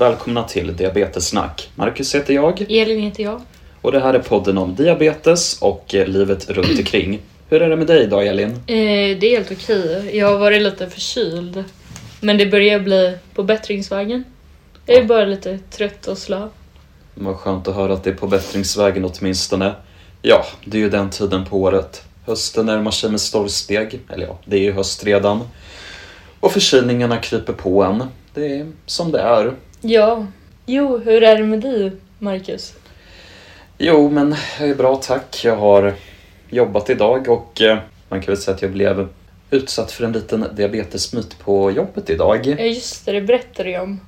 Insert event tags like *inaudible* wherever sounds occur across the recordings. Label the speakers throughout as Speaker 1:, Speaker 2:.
Speaker 1: och välkomna till Diabetessnack. Marcus heter jag
Speaker 2: Elin heter jag.
Speaker 1: och det här är podden om diabetes och eh, livet runt omkring. Hur är det med dig idag Elin?
Speaker 2: Eh, det är helt okej. Jag har varit lite förkyld. Men det börjar bli på bättringsvägen. Jag är bara lite trött och slö.
Speaker 1: Vad skönt att höra att det är på bättringsvägen åtminstone. Ja, det är ju den tiden på året. Hösten närmar sig med stormsteg. Eller ja, det är ju höst redan. Och förkylningarna kryper på en. Det är som det är.
Speaker 2: Ja. Jo, hur är det med dig, Marcus?
Speaker 1: Jo, men jag är bra tack. Jag har jobbat idag och eh, man kan väl säga att jag blev utsatt för en liten diabetesmyt på jobbet idag.
Speaker 2: Ja, just det. Det berättade jag om.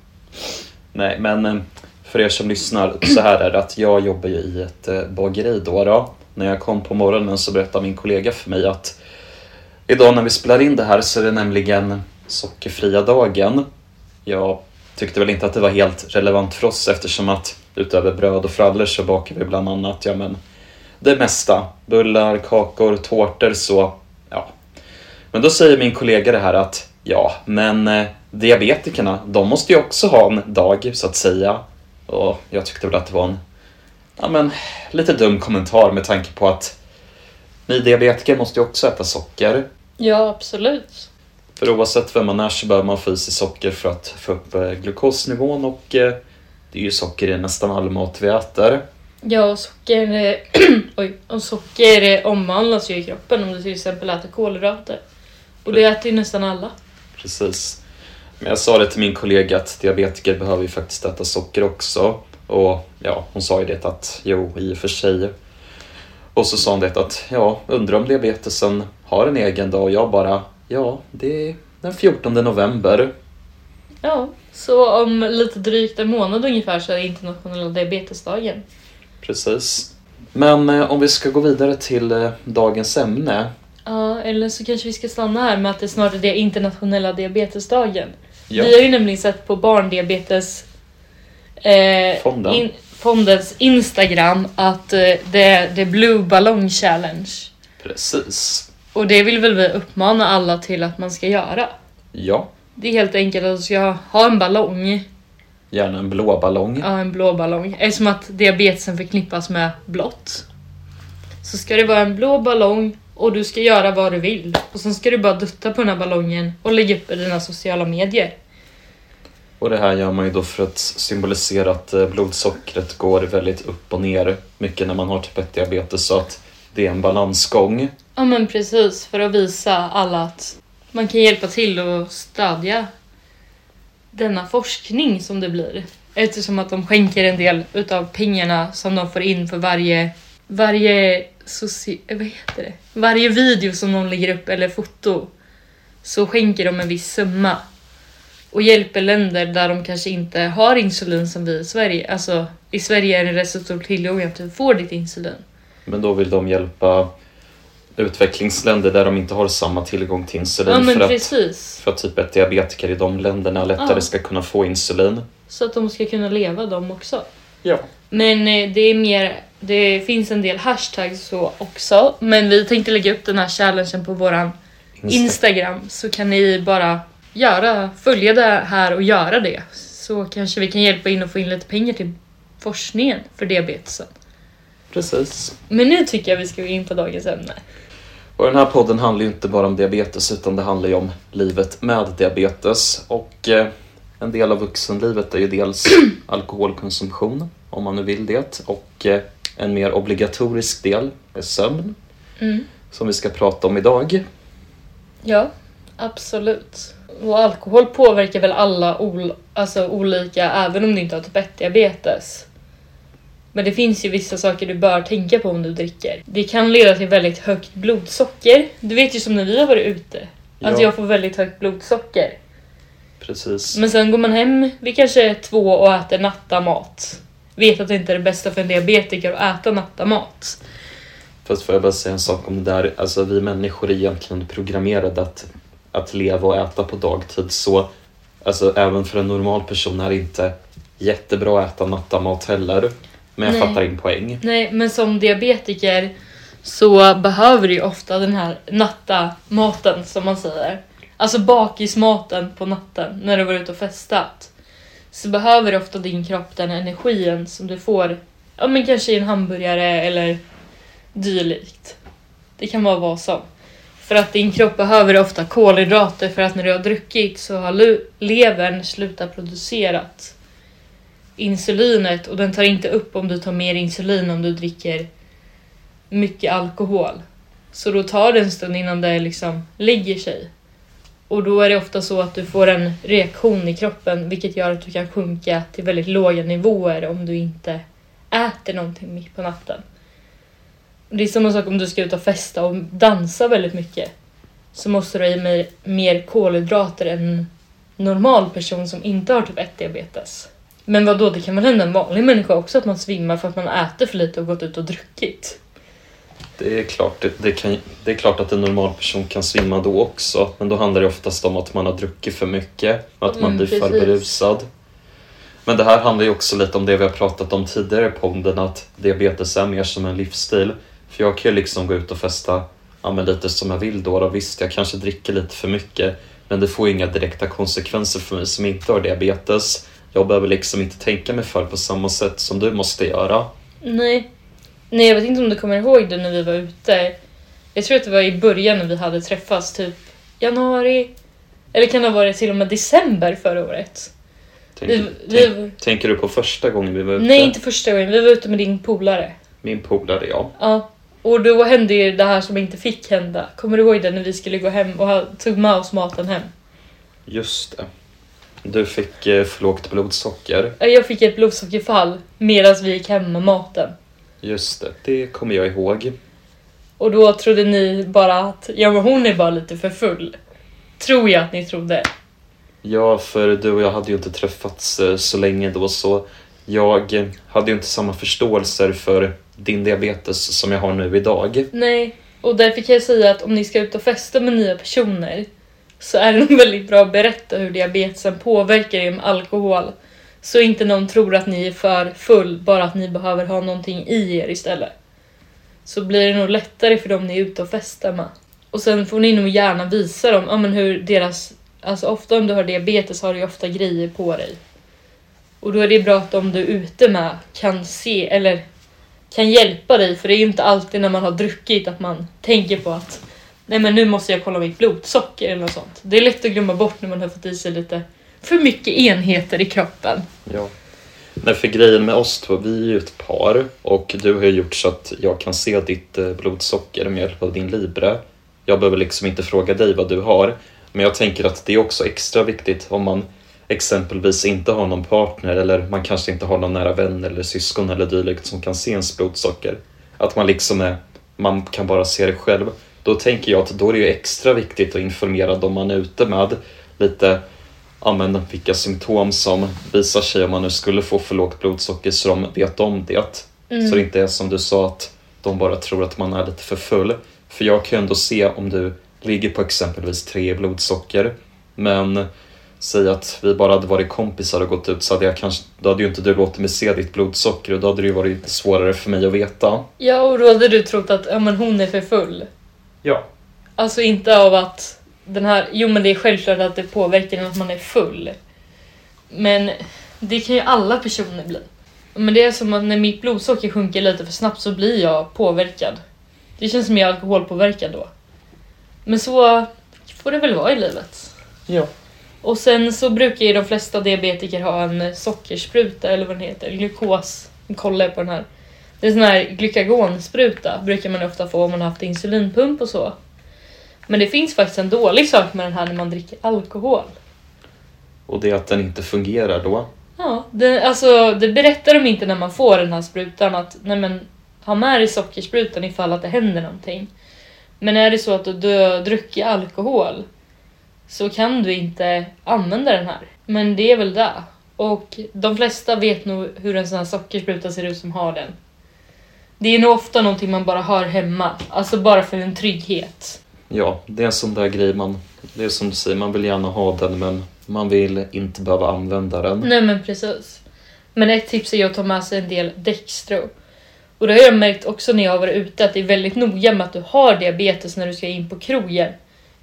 Speaker 1: Nej, men eh, för er som lyssnar, så här är det att jag jobbar ju i ett eh, bageri då, då. När jag kom på morgonen så berättade min kollega för mig att idag när vi spelar in det här så är det nämligen sockerfria dagen. Jag tyckte väl inte att det var helt relevant för oss eftersom att utöver bröd och frallor så bakar vi bland annat, ja men det mesta. Bullar, kakor, tårtor så, ja. Men då säger min kollega det här att ja, men eh, diabetikerna, de måste ju också ha en dag så att säga. Och jag tyckte väl att det var en, ja men, lite dum kommentar med tanke på att ni diabetiker måste ju också äta socker.
Speaker 2: Ja, absolut.
Speaker 1: För oavsett vem man är så behöver man få i sig socker för att få upp eh, glukosnivån och eh, det är ju socker i nästan all mat vi äter.
Speaker 2: Ja, och socker, *clears throat* oj, och socker eh, omvandlas ju i kroppen om du till exempel äter kolhydrater. Och det äter ju nästan alla.
Speaker 1: Precis. Men jag sa det till min kollega att diabetiker behöver ju faktiskt äta socker också. Och ja, hon sa ju det att jo, i och för sig. Och så sa hon det att ja, undrar om diabetesen har en egen dag och jag bara ja, det är den 14 november.
Speaker 2: Ja, så om lite drygt en månad ungefär så är det internationella diabetesdagen.
Speaker 1: Precis. Men eh, om vi ska gå vidare till eh, dagens ämne.
Speaker 2: Ja, eller så kanske vi ska stanna här med att det snart är det internationella diabetesdagen.
Speaker 1: Ja.
Speaker 2: Vi har ju nämligen sett på barndiabetes eh,
Speaker 1: Fonden.
Speaker 2: in, fondens Instagram att eh, det är the Blue Ballong Challenge.
Speaker 1: Precis.
Speaker 2: Och det vill väl vi uppmana alla till att man ska göra.
Speaker 1: Ja,
Speaker 2: Det är helt enkelt att du ska ha en ballong,
Speaker 1: gärna en blå ballong.
Speaker 2: ja en blå ballong. Eftersom att diabetesen förknippas med blått. Så ska det vara en blå ballong och du ska göra vad du vill. Och sen ska du bara dutta på den här ballongen och lägga upp i dina sociala medier.
Speaker 1: Och det här gör man ju då för att symbolisera att eh, blodsockret går väldigt upp och ner mycket när man har typ 1 diabetes så att det är en balansgång.
Speaker 2: Ja men precis, för att visa alla att man kan hjälpa till och stödja denna forskning som det blir. Eftersom att de skänker en del utav pengarna som de får in för varje, varje, soci, eh, vad heter det? varje video som de lägger upp eller foto. Så skänker de en viss summa. Och hjälper länder där de kanske inte har insulin som vi i Sverige. Alltså i Sverige är det rätt så stor tillgång att du får ditt insulin.
Speaker 1: Men då vill de hjälpa utvecklingsländer där de inte har samma tillgång till insulin
Speaker 2: Ja
Speaker 1: för, att,
Speaker 2: precis.
Speaker 1: för att typ ett diabetiker i de länderna lättare
Speaker 2: Ja.
Speaker 1: ska kunna få insulin.
Speaker 2: Så att de ska kunna leva de också.
Speaker 1: Ja.
Speaker 2: Men eh, det är mer, det finns en del hashtags så också. Men vi tänkte lägga upp den här challengen på våran Instagram så kan ni bara göra, följa det här och göra det. Så kanske vi kan hjälpa in och få in lite pengar till forskningen för diabetesen.
Speaker 1: Precis.
Speaker 2: Men nu tycker jag vi ska gå in på dagens ämne.
Speaker 1: Och den här podden handlar ju inte bara om diabetes utan det handlar ju om livet med diabetes. Och eh, en del av vuxenlivet är ju dels *clears throat* alkoholkonsumtion, om man nu vill det. Och eh, en mer obligatorisk del är sömn,
Speaker 2: Mm.
Speaker 1: som vi ska prata om idag.
Speaker 2: Ja, absolut. Och alkohol påverkar väl alla ol- alltså olika även om du inte har typ 1 diabetes. Men det finns ju vissa saker du bör tänka på om du dricker. Det kan leda till väldigt högt blodsocker. Du vet ju som när vi har varit ute. Att
Speaker 1: Ja.
Speaker 2: jag får väldigt högt blodsocker.
Speaker 1: Precis.
Speaker 2: Men sen går man hem vid kanske två och äter nattamat. Vet att det inte är det bästa för en diabetiker att äta nattamat.
Speaker 1: Fast får jag bara säga en sak om det där. Alltså vi människor är egentligen programmerade att, att leva och äta på dagtid. Så alltså, även för en normal person är det inte jättebra att äta nattamat heller. Men jag
Speaker 2: Nej.
Speaker 1: fattar din poäng.
Speaker 2: Nej, men som diabetiker så behöver du ju ofta den här natta-maten som man säger. Alltså bakismaten på natten när du var ute och festat. Så behöver ofta din kropp den energin som du får, ja men kanske i en hamburgare eller dylikt. Det kan vara vad som. För att din kropp behöver ofta kolhydrater för att när du har druckit så har levern slutat producerat insulinet och den tar inte upp om du tar mer insulin om du dricker mycket alkohol. Så då tar det en stund innan det liksom lägger sig. Och då är det ofta så att du får en reaktion i kroppen vilket gör att du kan sjunka till väldigt låga nivåer om du inte äter någonting mitt på natten. Det är samma sak om du ska ut och festa och dansa väldigt mycket. Så måste du ha i mer, mer kolhydrater än en normal person som inte har typ 1-diabetes. Men vad då det kan väl hända en vanlig människa också att man svimmar för att man äter för lite och gått ut och druckit.
Speaker 1: Det är, klart, det, det, kan, det är klart att en normal person kan svimma då också, men då handlar det oftast om att man har druckit för mycket, att man
Speaker 2: Mm,
Speaker 1: blir för berusad. Men det här handlar ju också lite om det vi har pratat om tidigare på podden, att diabetes är mer som en livsstil. För jag kan ju liksom gå ut och festa ja, men lite som jag vill då, och visst jag kanske dricker lite för mycket, men det får ju inga direkta konsekvenser för mig som inte har diabetes. Jag behöver liksom inte tänka mig för på samma sätt som du måste göra.
Speaker 2: Nej. Nej, jag vet inte om du kommer ihåg det när vi var ute. Jag tror att det var i början när vi hade träffats, typ januari. Eller kan det ha varit till och med december förra året?
Speaker 1: Tänker,
Speaker 2: Vi,
Speaker 1: tänk,
Speaker 2: vi,
Speaker 1: tänker du på första gången vi var ute?
Speaker 2: nej, inte första gången. Vi var ute med din polare.
Speaker 1: Min polare, ja.
Speaker 2: Ja. Och då hände ju det här som inte fick hända. Kommer du ihåg det när vi skulle gå hem och ha, tog med oss maten hem?
Speaker 1: Just det. Du fick eh, för lågt blodsocker.
Speaker 2: Jag fick ett blodsockerfall medan vi gick hem med maten.
Speaker 1: Just det, det kommer jag ihåg.
Speaker 2: Och då trodde ni bara att ja, men hon är bara lite för full. Tror jag att ni trodde.
Speaker 1: Ja, för du och jag hade ju inte träffats eh, så länge då så jag hade ju inte samma förståelser för din diabetes som jag har nu idag.
Speaker 2: Nej, och därför kan jag säga att om ni ska ut och festa med nya personer så är det nog väldigt bra att berätta hur diabetesen påverkar er med alkohol. Så inte någon tror att ni är för full, bara att ni behöver ha någonting i er istället. Så blir det nog lättare för dem ni är ute och festar med. Och sen får ni nog gärna visa dem ja, men hur deras... Alltså ofta om du har diabetes har du ju ofta grejer på dig. Och då är det bra att de du är ute med kan se, eller kan hjälpa dig för det är ju inte alltid när man har druckit att man tänker på att nej men nu måste jag kolla mitt blodsocker eller något sånt. Det är lätt att glömma bort när man har fått i sig lite för mycket enheter i kroppen.
Speaker 1: Ja. Nej, för grejen med oss två, vi är ju ett par och du har ju gjort så att jag kan se ditt eh, blodsocker med hjälp av din Libre. Jag behöver liksom inte fråga dig vad du har, men jag tänker att det är också extra viktigt om man exempelvis inte har någon partner eller man kanske inte har någon nära vän eller syskon eller dylikt som kan se ens blodsocker. Att man liksom är, man kan bara se det själv. Då tänker jag att då är det ju extra viktigt att informera dem man är ute med lite men vilka symptom som visar sig om man nu skulle få för lågt blodsocker så de vet om det. Så det inte är som du sa att de bara tror att man är lite för full. För jag kan ju ändå se om du ligger på exempelvis tre blodsocker men säg att vi bara hade varit kompisar och gått ut så hade jag kanske, då hade ju inte du låtit mig se ditt blodsocker och då hade det ju varit svårare för mig att veta.
Speaker 2: Ja, och då hade du trott att ja, men hon är för full.
Speaker 1: Ja.
Speaker 2: Alltså inte av att den här, jo men det är självklart att det påverkar en att man är full. Men det kan ju alla personer bli. Men det är som att när mitt blodsocker sjunker lite för snabbt så blir jag påverkad. Det känns som jag är alkoholpåverkad då. Men så får det väl vara i livet.
Speaker 1: Ja.
Speaker 2: Och sen så brukar ju de flesta diabetiker ha en sockerspruta eller vad den heter, glukos. Kolla på den här. Det är sån här glykagonspruta brukar man ofta få om man har haft insulinpump och så. Men det finns faktiskt en dålig sak med den här när man dricker alkohol.
Speaker 1: Och det är att den inte fungerar då.
Speaker 2: Ja, det, alltså, det berättar de inte när man får den här sprutan att nej men, ha med dig sockersprutan ifall att det händer någonting. Men är det så att du har druckit alkohol så kan du inte använda den här. Men det är väl det. Och de flesta vet nog hur en sån här sockerspruta ser ut som har den. Det är nog ofta någonting man bara har hemma, alltså bara för en trygghet.
Speaker 1: Ja, det är en sån där grej man... Det är som du säger, man vill gärna ha den men man vill inte behöva använda den.
Speaker 2: Nej men precis. Men ett tips är att ta med sig en del Dextro. Och Och det har jag märkt också när jag har varit ute att det är väldigt noga med att du har diabetes när du ska in på krogen.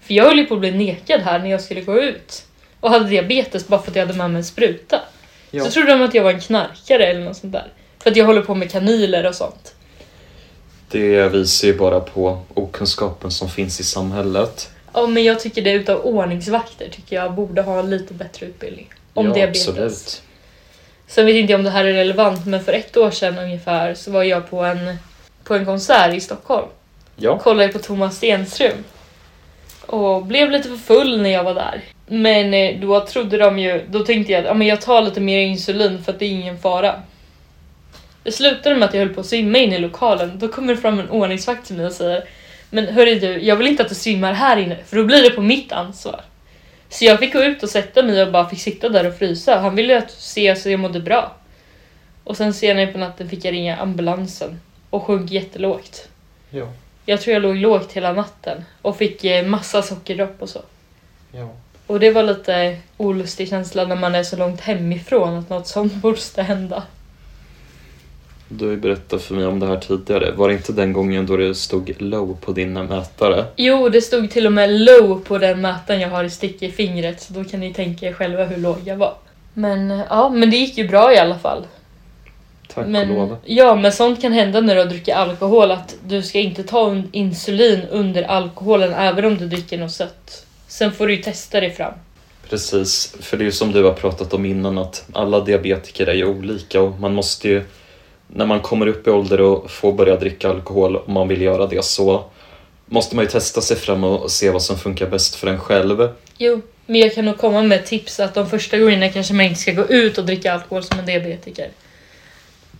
Speaker 2: För jag höll ju på att bli nekad här när jag skulle gå ut och hade diabetes bara för att jag hade med mig en spruta.
Speaker 1: Ja.
Speaker 2: Så trodde de att jag var en knarkare eller något sånt där. För att jag håller på med kanyler och sånt.
Speaker 1: Det visar ju bara på okunskapen som finns i samhället.
Speaker 2: Ja, men jag tycker det utav ordningsvakter tycker jag borde ha lite bättre utbildning. Om
Speaker 1: ja,
Speaker 2: diabetes.
Speaker 1: Absolut.
Speaker 2: Sen vet inte jag om det här är relevant, men för ett år sedan ungefär så var jag på en, på en konsert i Stockholm.
Speaker 1: Ja.
Speaker 2: Kollade på Thomas Stenström. Och blev lite för full när jag var där. Men eh, då trodde de ju, då tänkte jag att ja, men jag tar lite mer insulin för att det är ingen fara. Det slutade med att jag höll på att svimma in i lokalen. Då kommer det fram en ordningsvakt till mig och säger Men hörru du, jag vill inte att du svimmar här inne för då blir det på mitt ansvar. Så jag fick gå ut och sätta mig och bara fick sitta där och frysa. Han ville att se så jag mådde bra. Och sen senare på natten fick jag ringa ambulansen och sjönk jättelågt.
Speaker 1: Ja.
Speaker 2: Jag tror jag låg lågt hela natten och fick eh, massa sockerdropp och så.
Speaker 1: ja.
Speaker 2: Och det var lite olustig känsla när man är så långt hemifrån att något sånt borde hända.
Speaker 1: Du har ju berättat för mig om det här tidigare. Var det inte den gången då det stod low på din mätare?
Speaker 2: Jo, det stod till och med low på den mätaren jag har i stick i fingret så då kan ni tänka er själva hur låg jag var. Men ja, men det gick ju bra i alla fall.
Speaker 1: Tack och
Speaker 2: Men,
Speaker 1: lov.
Speaker 2: ja, men sånt kan hända när du har druckit alkohol att du ska inte ta insulin under alkoholen även om du dricker något sött. Sen får du ju testa dig fram.
Speaker 1: Precis, för det är ju som du har pratat om innan att alla diabetiker är ju olika och man måste ju när man kommer upp i ålder och får börja dricka alkohol om man vill göra det så måste man ju testa sig fram och se vad som funkar bäst för en själv.
Speaker 2: Jo, men jag kan nog komma med tips att de första gångerna kanske man inte ska gå ut och dricka alkohol som en diabetiker.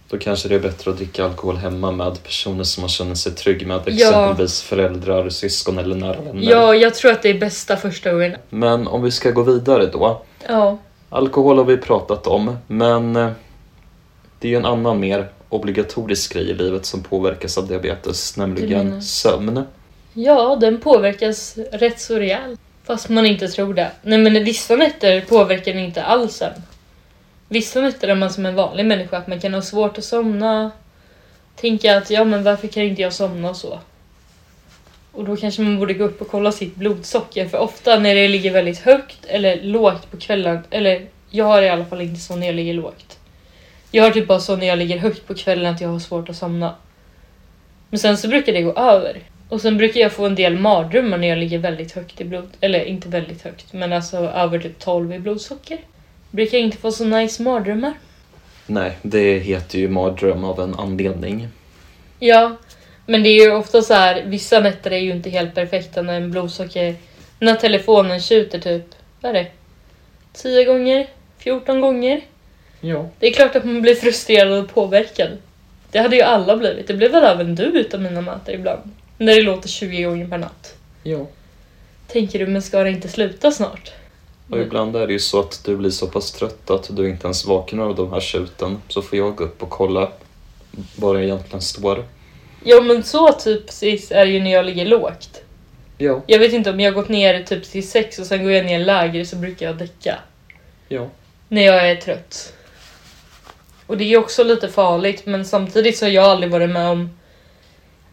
Speaker 1: Då kanske det är bättre att dricka alkohol hemma med personer som man känner sig trygg med,
Speaker 2: Ja.
Speaker 1: exempelvis föräldrar, syskon eller nära vänner.
Speaker 2: Ja, jag tror att det är bästa första gången.
Speaker 1: Men om vi ska gå vidare då.
Speaker 2: Ja,
Speaker 1: Alkohol har vi pratat om, men eh, det är ju en annan mer obligatorisk grej i livet som påverkas av diabetes, nämligen sömn.
Speaker 2: ja den påverkas rätt så rejält. Fast man inte tror det. Nej men vissa nätter påverkar den inte alls sömn. Vissa nätter är man som en vanlig människa, att man kan ha svårt att somna. Tänka att ja men varför kan inte jag somna och så. Och då kanske man borde gå upp och kolla sitt blodsocker för ofta när det ligger väldigt högt eller lågt på kvällen, eller jag har i alla fall inte så när jag ligger lågt. Jag har typ bara så när jag ligger högt på kvällen att jag har svårt att somna. Men sen så brukar det gå över. Och sen brukar jag få en del mardrömmar när jag ligger väldigt högt i blod... Eller inte väldigt högt, men alltså över typ 12 i blodsocker. Brukar jag inte få så nice mardrömmar.
Speaker 1: Nej, det heter ju mardröm av en anledning.
Speaker 2: Ja, men det är ju ofta så här, vissa nätter är ju inte helt perfekta när en blodsocker... När telefonen tjuter typ, vad är det? 10 gånger? 14 gånger?
Speaker 1: Ja.
Speaker 2: Det är klart att man blir frustrerad och påverkad. Det hade ju alla blivit. Det blev väl även du utav mina möten ibland. När det låter 20 gånger per natt.
Speaker 1: Ja.
Speaker 2: Tänker du, men ska det inte sluta snart?
Speaker 1: Och ibland är det ju så att du blir så pass trött att du inte ens vaknar av de här tjuten. Så får jag gå upp och kolla vad det egentligen står.
Speaker 2: Ja men så typ precis är det ju när jag ligger lågt.
Speaker 1: Ja.
Speaker 2: Jag vet inte om jag har gått ner typ till 6 och sen går jag ner lägre så brukar jag däcka.
Speaker 1: Ja.
Speaker 2: När jag är trött. Och det är också lite farligt men samtidigt så har jag aldrig varit med om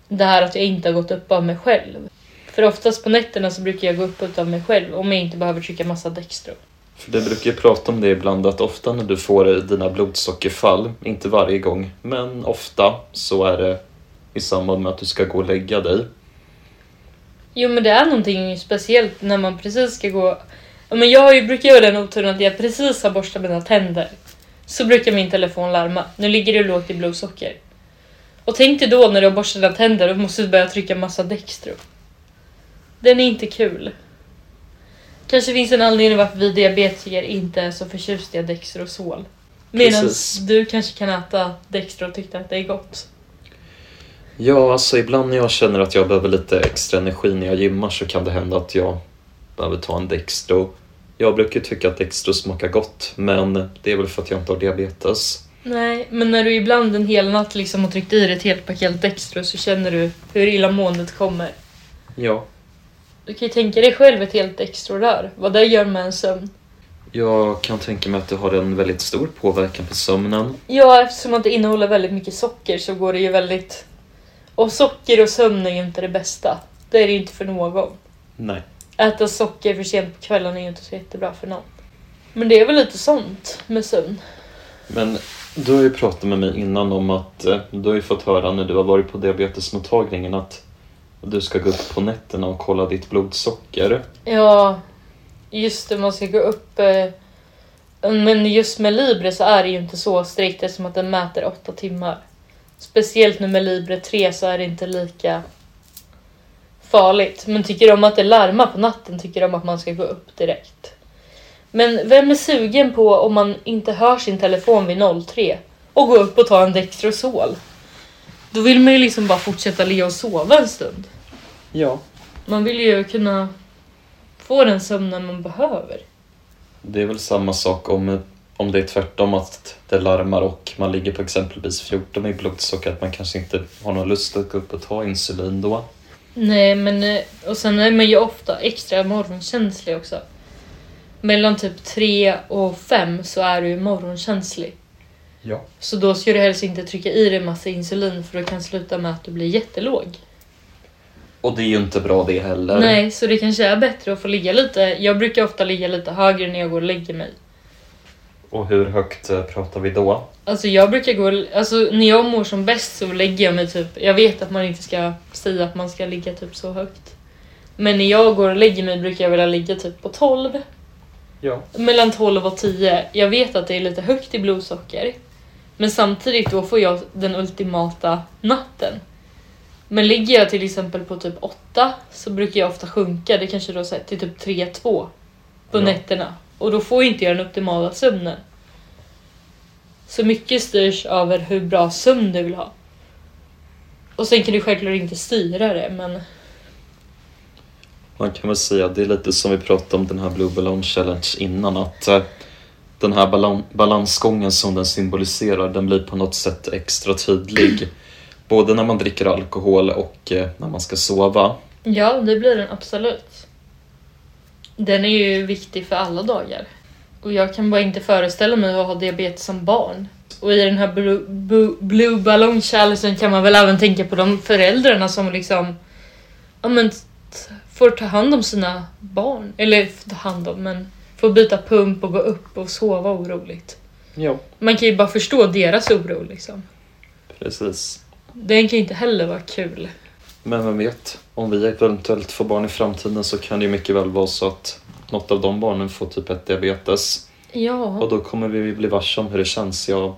Speaker 2: det här att jag inte har gått upp av mig själv. För oftast på nätterna så brukar jag gå upp utav mig själv om jag inte behöver trycka massa Dextro.
Speaker 1: För du brukar ju prata om det ibland att ofta när du får dina blodsockerfall, inte varje gång, men ofta så är det i samband med att du ska gå och lägga dig.
Speaker 2: Jo men det är någonting speciellt när man precis ska gå... Men jag har ju, brukar göra den oturen att jag precis har borstat mina tänder. Så brukar min telefon larma. Nu ligger du lågt i blodsocker. Och tänk dig då när du har borstat dina tänder och måste börja trycka massa Dextro. Den är inte kul. Kanske finns en anledning varför vi diabetiker inte är så förtjusta i Dextrosol. Medan du kanske kan äta Dextro och tyckte att det är gott.
Speaker 1: Ja, alltså ibland när jag känner att jag behöver lite extra energi när jag gymmar så kan det hända att jag behöver ta en Dextro. Jag brukar tycka att Dextro smakar gott, men det är väl för att jag inte har diabetes.
Speaker 2: Nej, men när du ibland en hel natt liksom har tryckt i dig ett helt paket Dextro så känner du hur illamåendet kommer.
Speaker 1: Ja.
Speaker 2: Du kan ju tänka dig själv ett helt Dextro-rör, vad det gör med en sömn.
Speaker 1: Jag kan tänka mig att det har en väldigt stor påverkan på sömnen.
Speaker 2: Ja, eftersom att det innehåller väldigt mycket socker så går det ju väldigt... Och socker och sömn är ju inte det bästa. Det är det ju inte för någon.
Speaker 1: Nej.
Speaker 2: Äta socker för sent på kvällen är ju inte så jättebra för någon. Men det är väl lite sånt med sömn.
Speaker 1: Men du har ju pratat med mig innan om att eh, du har ju fått höra när du har varit på diabetesmottagningen att du ska gå upp på nätterna och kolla ditt blodsocker.
Speaker 2: Ja, just det, man ska gå upp... Eh, men just med Libre så är det ju inte så strikt eftersom att den mäter åtta timmar. Speciellt nu med Libre 3 så är det inte lika farligt. Men tycker de att det larmar på natten tycker de att man ska gå upp direkt. Men vem är sugen på om man inte hör sin telefon vid 03 och gå upp och ta en Dextrosol? Då vill man ju liksom bara fortsätta ligga och sova en stund.
Speaker 1: Ja.
Speaker 2: Man vill ju kunna få den sömnen man behöver.
Speaker 1: Det är väl samma sak om, om det är tvärtom att det larmar och man ligger på exempelvis 14 i blodsocker att man kanske inte har någon lust att gå upp och ta insulin då.
Speaker 2: Nej, men eh, och sen är man ju ofta extra morgonkänslig också. Mellan typ 3 och 5 så är du morgonkänslig.
Speaker 1: Ja.
Speaker 2: Så då ska du helst inte trycka i dig massa insulin för det kan sluta med att du blir jättelåg.
Speaker 1: Och det är ju inte bra det heller.
Speaker 2: Nej, så det kanske är bättre att få ligga lite. Jag brukar ofta ligga lite högre när jag går och lägger mig.
Speaker 1: Och hur högt eh, pratar vi då?
Speaker 2: Alltså jag brukar gå, alltså när jag mår som bäst så lägger jag mig typ, jag vet att man inte ska säga att man ska ligga typ så högt. Men när jag går och lägger mig brukar jag vilja ligga typ på 12.
Speaker 1: Ja.
Speaker 2: Mellan 12 och 10. Jag vet att det är lite högt i blodsocker. Men samtidigt då får jag den ultimata natten. Men ligger jag till exempel på typ 8 så brukar jag ofta sjunka, det kanske då så här till typ 3-2 på
Speaker 1: Ja.
Speaker 2: nätterna. Och då får inte jag den optimala sömnen. Så mycket styrs över hur bra sömn du vill ha. Och sen kan du självklart inte styra det men
Speaker 1: Man kan väl säga att det är lite som vi pratade om den här Blue Balloon Challenge innan att eh, den här balan- balansgången som den symboliserar den blir på något sätt extra tydlig. Både när man dricker alkohol och eh, när man ska sova.
Speaker 2: ja, det blir den absolut. Den är ju viktig för alla dagar. Och jag kan bara inte föreställa mig att ha diabetes som barn. Och i den här Blue, Blue, Blue Ballon kan man väl även tänka på de föräldrarna som liksom ja, men, får ta hand om sina barn. Eller ta hand om, men får byta pump och gå upp och sova oroligt.
Speaker 1: Ja,
Speaker 2: Man kan ju bara förstå deras oro liksom.
Speaker 1: precis.
Speaker 2: Den kan inte heller vara kul.
Speaker 1: Men vem vet, om vi eventuellt får barn i framtiden så kan det ju mycket väl vara så att något av de barnen får typ 1 diabetes. Och
Speaker 2: Ja,
Speaker 1: då kommer vi bli varse om hur det känns. Jag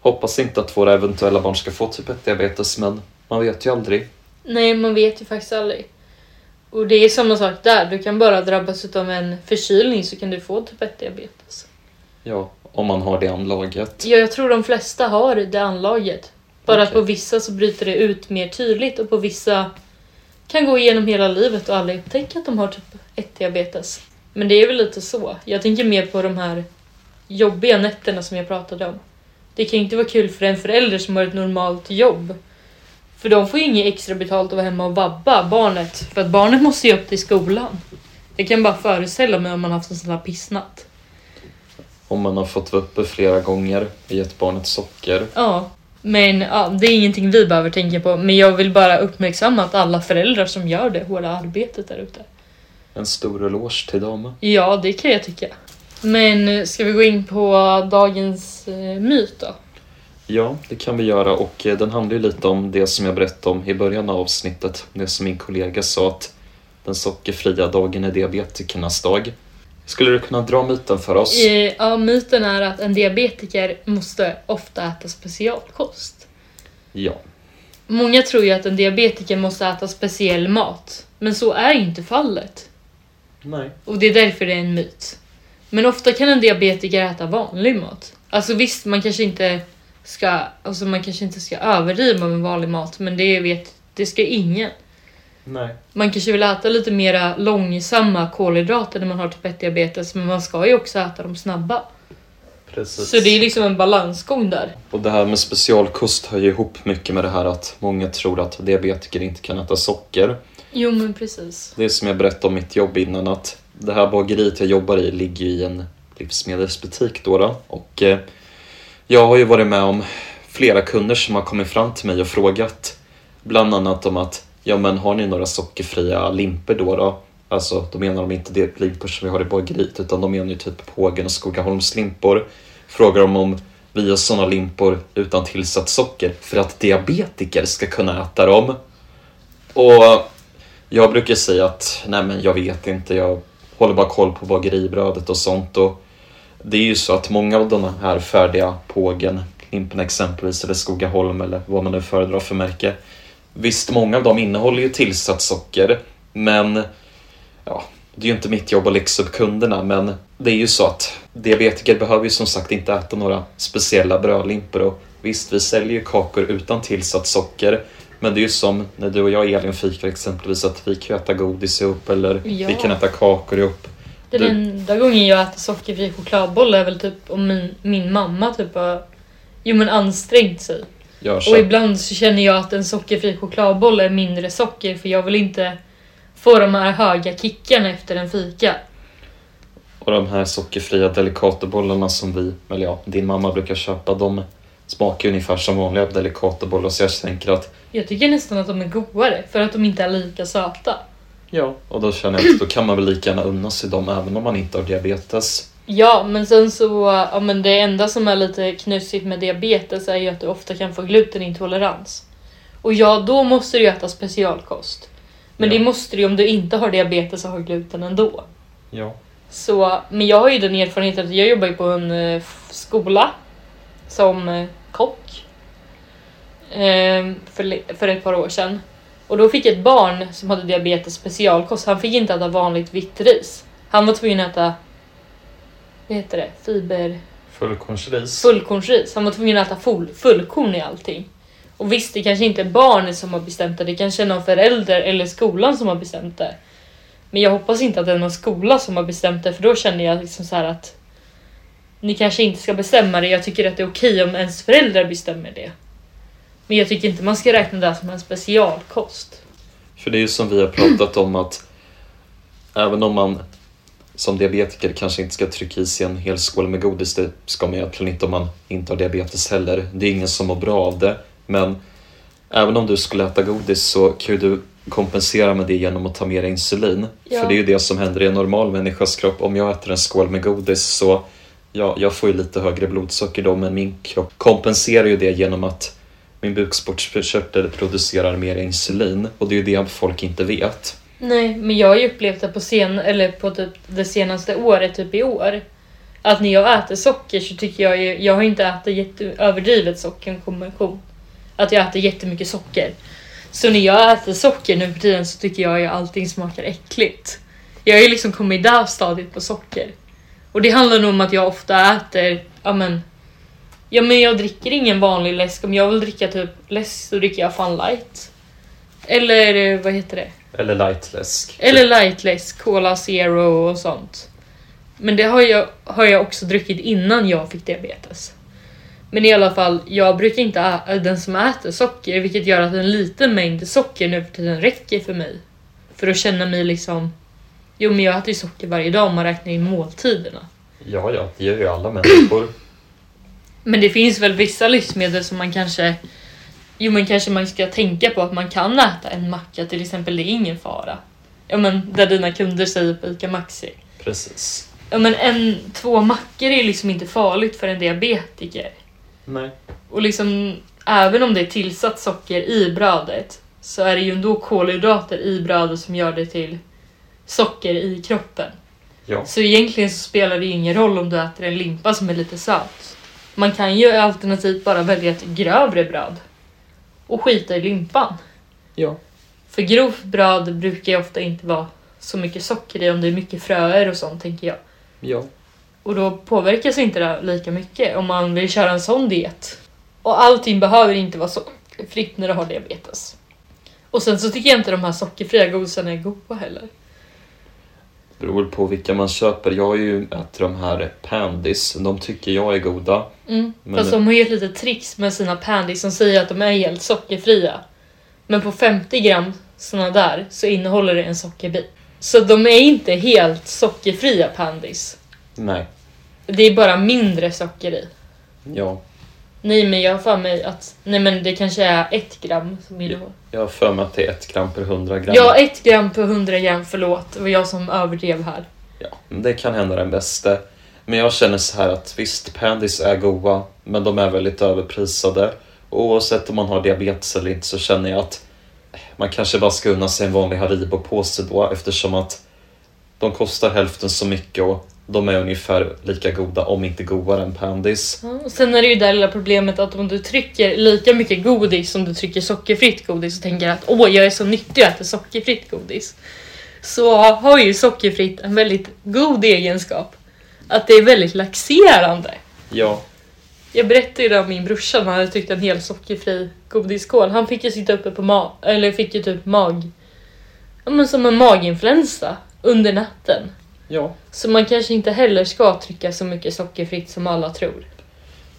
Speaker 1: hoppas inte att våra eventuella barn ska få typ 1 diabetes men man vet ju aldrig.
Speaker 2: nej man vet ju faktiskt aldrig. Och det är samma sak där, du kan bara drabbas av en förkylning så kan du få typ 1 diabetes.
Speaker 1: Ja, om man har det anlaget.
Speaker 2: Ja, jag tror de flesta har det anlaget. Bara att på vissa så bryter det ut mer tydligt och på vissa kan gå igenom hela livet och aldrig upptäcka att de har typ 1 diabetes. Men det är väl lite så. Jag tänker mer på de här jobbiga nätterna som jag pratade om. Det kan ju inte vara kul för en förälder som har ett normalt jobb. För de får ju inget extra betalt att vara hemma och vabba barnet. För att barnet måste ju upp till skolan. Jag kan bara föreställa mig om man haft en sån här pissnatt.
Speaker 1: Om man har fått vara uppe flera gånger, gett barnet socker.
Speaker 2: Ja, men ja, det är ingenting vi behöver tänka på. Men jag vill bara uppmärksamma att alla föräldrar som gör det hårda arbetet där ute.
Speaker 1: En stor eloge till dem.
Speaker 2: Ja, det kan jag tycka. Men eh, ska vi gå in på dagens eh, myt då?
Speaker 1: Ja, det kan vi göra och eh, den handlar ju lite om det som jag berättade om i början av avsnittet. Det som min kollega sa att den sockerfria dagen är diabetikernas dag. Skulle du kunna dra myten för oss?
Speaker 2: Eh, Ja, myten är att en diabetiker måste ofta äta specialkost.
Speaker 1: Ja.
Speaker 2: Många tror ju att en diabetiker måste äta speciell mat. Men så är ju inte fallet.
Speaker 1: Nej.
Speaker 2: Och det är därför det är en myt. Men ofta kan en diabetiker äta vanlig mat. Alltså visst, man kanske inte ska, alltså man kanske inte ska överdriva med vanlig mat, men det vet, det ska ingen.
Speaker 1: Nej.
Speaker 2: Man kanske vill äta lite mera långsamma kolhydrater när man har typ 1 diabetes, men man ska ju också äta dem snabba.
Speaker 1: Precis.
Speaker 2: Så det är liksom en balansgång där.
Speaker 1: Och det här med specialkost hör ju ihop mycket med det här att många tror att diabetiker inte kan äta socker.
Speaker 2: Jo men precis.
Speaker 1: Det är som jag berättade om mitt jobb innan att det här bageriet jag jobbar i ligger i en livsmedelsbutik då. då. Och eh, jag har ju varit med om flera kunder som har kommit fram till mig och frågat bland annat om att ja men har ni några sockerfria limper då? då? Alltså då menar de inte det limpor som vi har i bageriet utan de menar ju typ Pågen och Skogaholmslimpor. Frågar de om vi har sådana limpor utan tillsatt socker för att diabetiker ska kunna äta dem. Och jag brukar säga att nej men jag vet inte, jag håller bara koll på bageribrödet och sånt. Och det är ju så att många av de här färdiga pågen, limporna exempelvis, eller Skogaholm eller vad man nu föredrar för märke. Visst, många av dem innehåller ju tillsatt socker, men ja, det är ju inte mitt jobb att läxa upp kunderna, men det är ju så att diabetiker behöver ju som sagt inte äta några speciella brödlimpor och visst, vi säljer ju kakor utan tillsatt socker, men det är ju som när du och jag Elin fikar exempelvis att vi kan äta godis ihop eller
Speaker 2: Ja.
Speaker 1: vi kan äta kakor ihop.
Speaker 2: Den
Speaker 1: Du-
Speaker 2: enda gången jag äter sockerfri chokladboll är väl typ om min, min mamma typ har jo, men ansträngt sig. Och ibland så känner jag att en sockerfri chokladboll är mindre socker för jag vill inte få de här höga kickarna efter en fika.
Speaker 1: Och de här sockerfria delicatobollarna som vi, eller ja, din mamma brukar köpa, de smakar ungefär som vanliga delicatobollar så jag tänker att
Speaker 2: Jag tycker nästan att de är godare för att de inte är lika söta.
Speaker 1: ja, och då känner jag att då kan man väl lika gärna unna sig dem även om man inte har diabetes.
Speaker 2: Ja, men sen så, ja men det enda som är lite knusigt med diabetes är ju att du ofta kan få glutenintolerans. Och ja, då måste du ju äta specialkost. Men
Speaker 1: Ja.
Speaker 2: det måste du ju om du inte har diabetes och har gluten ändå.
Speaker 1: Ja.
Speaker 2: Så, men jag har ju den erfarenheten att jag jobbar ju på en eh, skola som eh, kock eh, för, le- för ett par år sedan. Och då fick ett barn som hade diabetes specialkost. Han fick inte äta vanligt vitt ris. Han var tvungen att äta, vad heter det, fiber...
Speaker 1: Fullkornsris.
Speaker 2: Fullkornsris. Han var tvungen att äta full, fullkorn i allting. Och visst, det kanske inte är barnet som har bestämt det. Det kanske är någon förälder eller skolan som har bestämt det. Men jag hoppas inte att det är någon skola som har bestämt det för då känner jag liksom så här att ni kanske inte ska bestämma det. Jag tycker att det är okej om ens föräldrar bestämmer det. Men jag tycker inte man ska räkna det som en specialkost.
Speaker 1: För det är ju som vi har pratat om att även om man som diabetiker kanske inte ska trycka i sig en hel skål med godis, det ska man egentligen inte om man inte har diabetes heller. Det är ingen som mår bra av det. Men även om du skulle äta godis så kan ju du kompensera med det genom att ta mer insulin.
Speaker 2: Ja.
Speaker 1: För det är ju det som händer i en normal människas kropp. Om jag äter en skål med godis så ja, jag får ju lite högre blodsocker då men min kropp kompenserar ju det genom att min bukspottkörtel producerar mer insulin och det är ju det folk inte vet.
Speaker 2: Nej, men jag har ju upplevt det på, sen, eller på typ det senaste året, typ i år. Att när jag äter socker så tycker jag ju, jag har inte ätit jätte, överdrivet sockerkombination. Att jag äter jättemycket socker. Så när jag äter socker nu för tiden så tycker jag ju allting smakar äckligt. Jag har ju liksom kommit i det stadiet på socker. Och det handlar nog om att jag ofta äter, ja men, ja men jag dricker ingen vanlig läsk. Om jag vill dricka typ läsk så dricker jag fan Light. Eller eh, vad heter det?
Speaker 1: Eller lightläsk.
Speaker 2: Eller lightläsk, Cola Zero och sånt. Men det har jag, har jag också druckit innan jag fick diabetes. Men i alla fall, jag brukar inte ä- den som äter socker, vilket gör att en liten mängd socker nu för tiden räcker för mig. För att känna mig liksom... Jo men jag äter ju socker varje dag om man räknar in måltiderna.
Speaker 1: Ja, ja, det gör ju alla människor. *clears throat*
Speaker 2: Men det finns väl vissa livsmedel som man kanske... Jo men kanske man ska tänka på att man kan äta en macka till exempel, det är ingen fara. Ja men där dina kunder säger på ICA Maxi.
Speaker 1: Precis.
Speaker 2: Ja men en, två mackor är liksom inte farligt för en diabetiker.
Speaker 1: Nej.
Speaker 2: Och liksom även om det är tillsatt socker i brödet så är det ju ändå kolhydrater i brödet som gör det till socker i kroppen.
Speaker 1: Ja.
Speaker 2: Så egentligen så spelar det ju ingen roll om du äter en limpa som är lite söt. Man kan ju alternativt bara välja ett grövre bröd och skita i limpan.
Speaker 1: Ja.
Speaker 2: För grovt bröd brukar ju ofta inte vara så mycket socker i om det är mycket fröer och sånt tänker jag.
Speaker 1: Ja.
Speaker 2: Och då påverkas inte det lika mycket om man vill köra en sån diet. Och allting behöver inte vara sockerfritt när du har diabetes. Och sen så tycker jag inte de här sockerfria godisarna är goda heller.
Speaker 1: Beror på vilka man köper. Jag har ju ätit de här Pandis. De tycker jag är goda.
Speaker 2: Mm.
Speaker 1: Men-
Speaker 2: Fast de har ju ett litet tricks med sina pandis som säger att de är helt sockerfria. Men på 50 gram såna där så innehåller det en sockerbit. Så de är inte helt sockerfria pandis.
Speaker 1: Nej.
Speaker 2: det är bara mindre socker i.
Speaker 1: Ja,
Speaker 2: Nej men jag har för mig att nej men det kanske är ett gram som är då.
Speaker 1: Jag har för mig att det är ett gram per 100 gram.
Speaker 2: Ja, ett gram på 100 gram, förlåt. Det var jag som överdrev här.
Speaker 1: Ja, det kan hända den bästa. Men jag känner så här att visst, Pandis är goda, men de är väldigt överprisade. Och oavsett om man har diabetes eller inte så känner jag att man kanske bara ska unna sig en vanlig Haribo-påse då eftersom att de kostar hälften så mycket och de är ungefär lika goda, om inte godare än Pandis.
Speaker 2: Och sen är det ju det lilla problemet att om du trycker lika mycket godis som du trycker sockerfritt godis och tänker att åh, jag är så nyttig och äter sockerfritt godis. Så har ju sockerfritt en väldigt god egenskap. Att det är väldigt laxerande.
Speaker 1: Ja,
Speaker 2: Jag berättade ju det om min brorsa, han hade tyckt en hel sockerfri godisskål. Han fick ju sitta uppe på mag, eller fick ju typ mag... Ja men som en maginfluensa under natten.
Speaker 1: Ja,
Speaker 2: Så man kanske inte heller ska trycka så mycket sockerfritt som alla tror.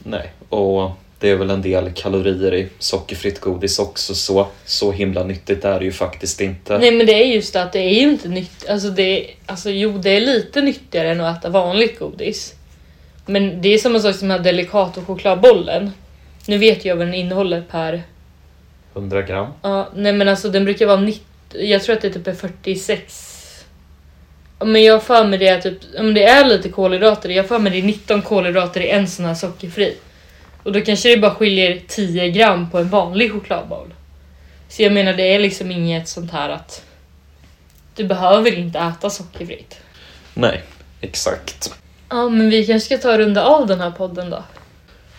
Speaker 1: nej. Och det är väl en del kalorier i sockerfritt godis också, så så himla nyttigt är det ju faktiskt inte.
Speaker 2: Nej men det är just det att det är ju inte nytt. Alltså, det är, alltså jo, det är lite nyttigare än att äta vanligt godis. Men det är samma sak som den här Delicato chokladbollen. Nu vet jag vad den innehåller per...
Speaker 1: 100 gram.
Speaker 2: Ja, nej men alltså den brukar vara 90... Jag tror att det typ är 46... Men jag för mig det är typ... Men det är lite kolhydrater. Jag för mig det är 19 kolhydrater i en sån här sockerfri. Och då kanske det bara skiljer 10 gram på en vanlig chokladboll. Så jag menar det är liksom inget sånt här att... Du behöver inte äta sockerfritt.
Speaker 1: Nej, exakt.
Speaker 2: Ja, men vi kanske ska ta och runda av den här podden då.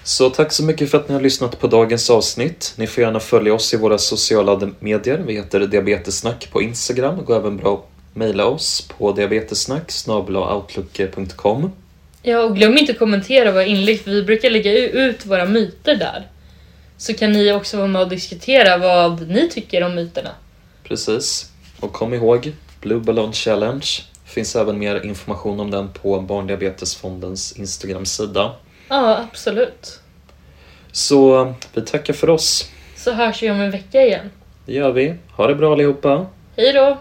Speaker 1: Så tack så mycket för att ni har lyssnat på dagens avsnitt. Ni får gärna följa oss i våra sociala medier. Vi heter Diabetessnack på Instagram. Går även bra mejla oss på diabetessnack outlook.com.
Speaker 2: Ja, och glöm inte att kommentera våra inlägg för vi brukar lägga ut våra myter där. Så kan ni också vara med och diskutera vad ni tycker om myterna.
Speaker 1: Precis. Och kom ihåg, Blue Ballon Challenge. Finns även mer information om den på Barndiabetesfondens Instagram-sida.
Speaker 2: Ja, absolut.
Speaker 1: Så vi tackar för oss.
Speaker 2: Så hörs vi om en vecka igen.
Speaker 1: Det gör vi. Ha det bra allihopa.
Speaker 2: Hej då!